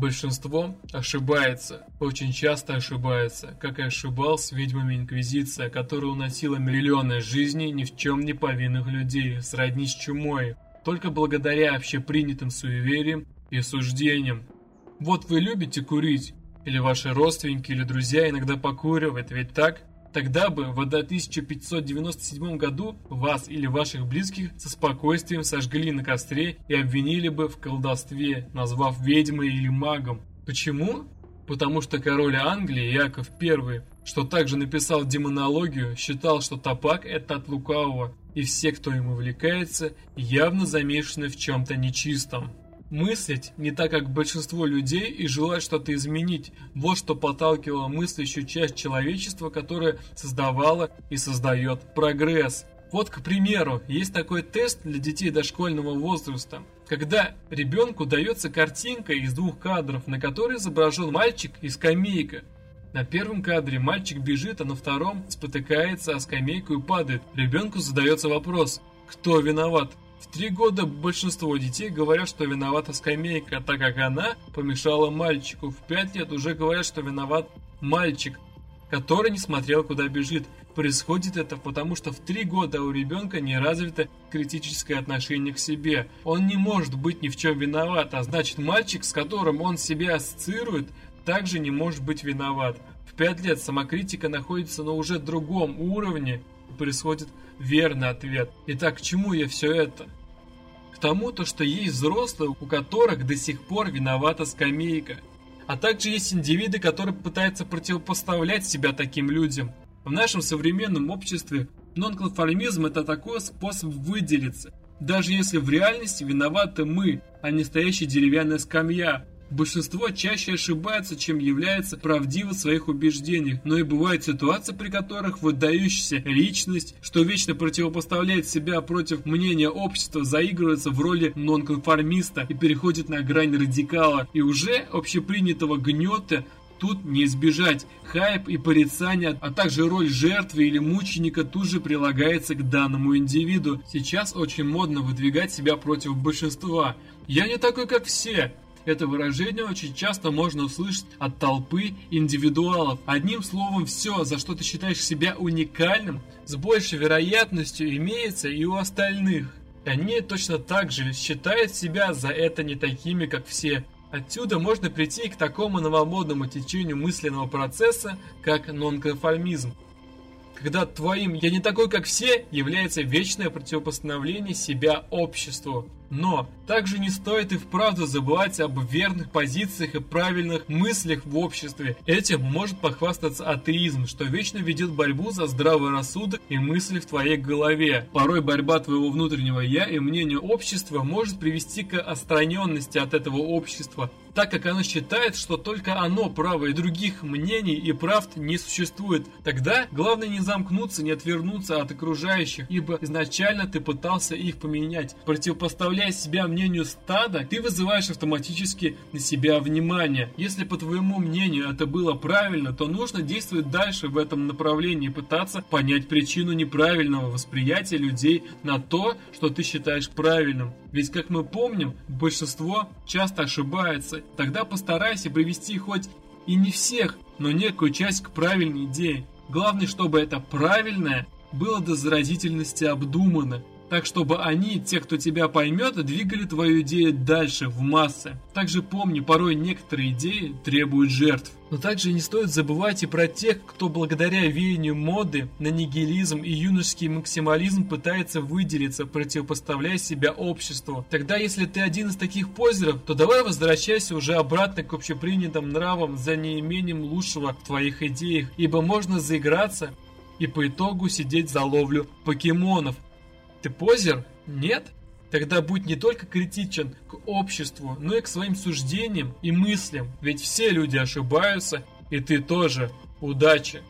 Большинство ошибается, очень часто ошибается, как и ошибался ведьмами Инквизиция, которая уносила миллионы жизней ни в чем не повинных людей, сродни с чумой, только благодаря общепринятым суевериям и суждениям. Вот вы любите курить, или ваши родственники или друзья иногда покуривают, ведь так? Тогда бы в 1597 году вас или ваших близких со спокойствием сожгли на костре и обвинили бы в колдовстве, назвав ведьмой или магом. Почему? Потому что король Англии Яков I, что также написал демонологию, считал, что табак это от лукавого, и все, кто им увлекается, явно замешаны в чем-то нечистом. Мыслить не так, как большинство людей, и желать что-то изменить. Вот что подталкивало мыслящую часть человечества, которая создавала и создает прогресс. Вот, к примеру, есть такой тест для детей дошкольного возраста, когда ребенку дается картинка из двух кадров, на которой изображен мальчик и скамейка. На первом кадре мальчик бежит, а на втором спотыкается о скамейку и падает. Ребенку задается вопрос, кто виноват? В три года большинство детей говорят, что виновата скамейка, так как она помешала мальчику. В пять лет уже говорят, что виноват мальчик, который не смотрел, куда бежит. Происходит это потому, что в три года у ребенка не развито критическое отношение к себе. Он не может быть ни в чем виноват, а значит мальчик, с которым он себя ассоциирует, также не может быть виноват. В пять лет самокритика находится на уже другом уровне, происходит верный ответ. Итак, к чему я все это? К тому, то, что есть взрослые, у которых до сих пор виновата скамейка. А также есть индивиды, которые пытаются противопоставлять себя таким людям. В нашем современном обществе нонконформизм это такой способ выделиться. Даже если в реальности виноваты мы, а не стоящая деревянная скамья, Большинство чаще ошибается, чем является правдиво в своих убеждениях, но и бывают ситуации, при которых выдающаяся личность, что вечно противопоставляет себя против мнения общества, заигрывается в роли нонконформиста и переходит на грань радикала, и уже общепринятого гнета тут не избежать. Хайп и порицание, а также роль жертвы или мученика тут же прилагается к данному индивиду. Сейчас очень модно выдвигать себя против большинства. Я не такой, как все. Это выражение очень часто можно услышать от толпы индивидуалов. Одним словом, все, за что ты считаешь себя уникальным, с большей вероятностью имеется и у остальных. Они точно так же считают себя за это не такими, как все. Отсюда можно прийти к такому новомодному течению мысленного процесса, как нонконформизм когда твоим «я не такой, как все» является вечное противопоставление себя обществу. Но также не стоит и вправду забывать об верных позициях и правильных мыслях в обществе. Этим может похвастаться атеизм, что вечно ведет борьбу за здравый рассудок и мысли в твоей голове. Порой борьба твоего внутреннего «я» и мнения общества может привести к отстраненности от этого общества, так как оно считает, что только оно право и других мнений и правд не существует. Тогда главное не замкнуться, не отвернуться от окружающих, ибо изначально ты пытался их поменять. Противопоставляя себя мнению стада, ты вызываешь автоматически на себя внимание. Если по твоему мнению это было правильно, то нужно действовать дальше в этом направлении, пытаться понять причину неправильного восприятия людей на то, что ты считаешь правильным. Ведь, как мы помним, большинство часто ошибается. Тогда постарайся привести хоть и не всех, но некую часть к правильной идее. Главное, чтобы это правильное было до заразительности обдумано так чтобы они, те, кто тебя поймет, двигали твою идею дальше, в массы. Также помни, порой некоторые идеи требуют жертв. Но также не стоит забывать и про тех, кто благодаря веянию моды на нигилизм и юношеский максимализм пытается выделиться, противопоставляя себя обществу. Тогда, если ты один из таких позеров, то давай возвращайся уже обратно к общепринятым нравам за неимением лучшего в твоих идеях, ибо можно заиграться и по итогу сидеть за ловлю покемонов, ты позер? Нет? Тогда будь не только критичен к обществу, но и к своим суждениям и мыслям, ведь все люди ошибаются, и ты тоже. Удачи!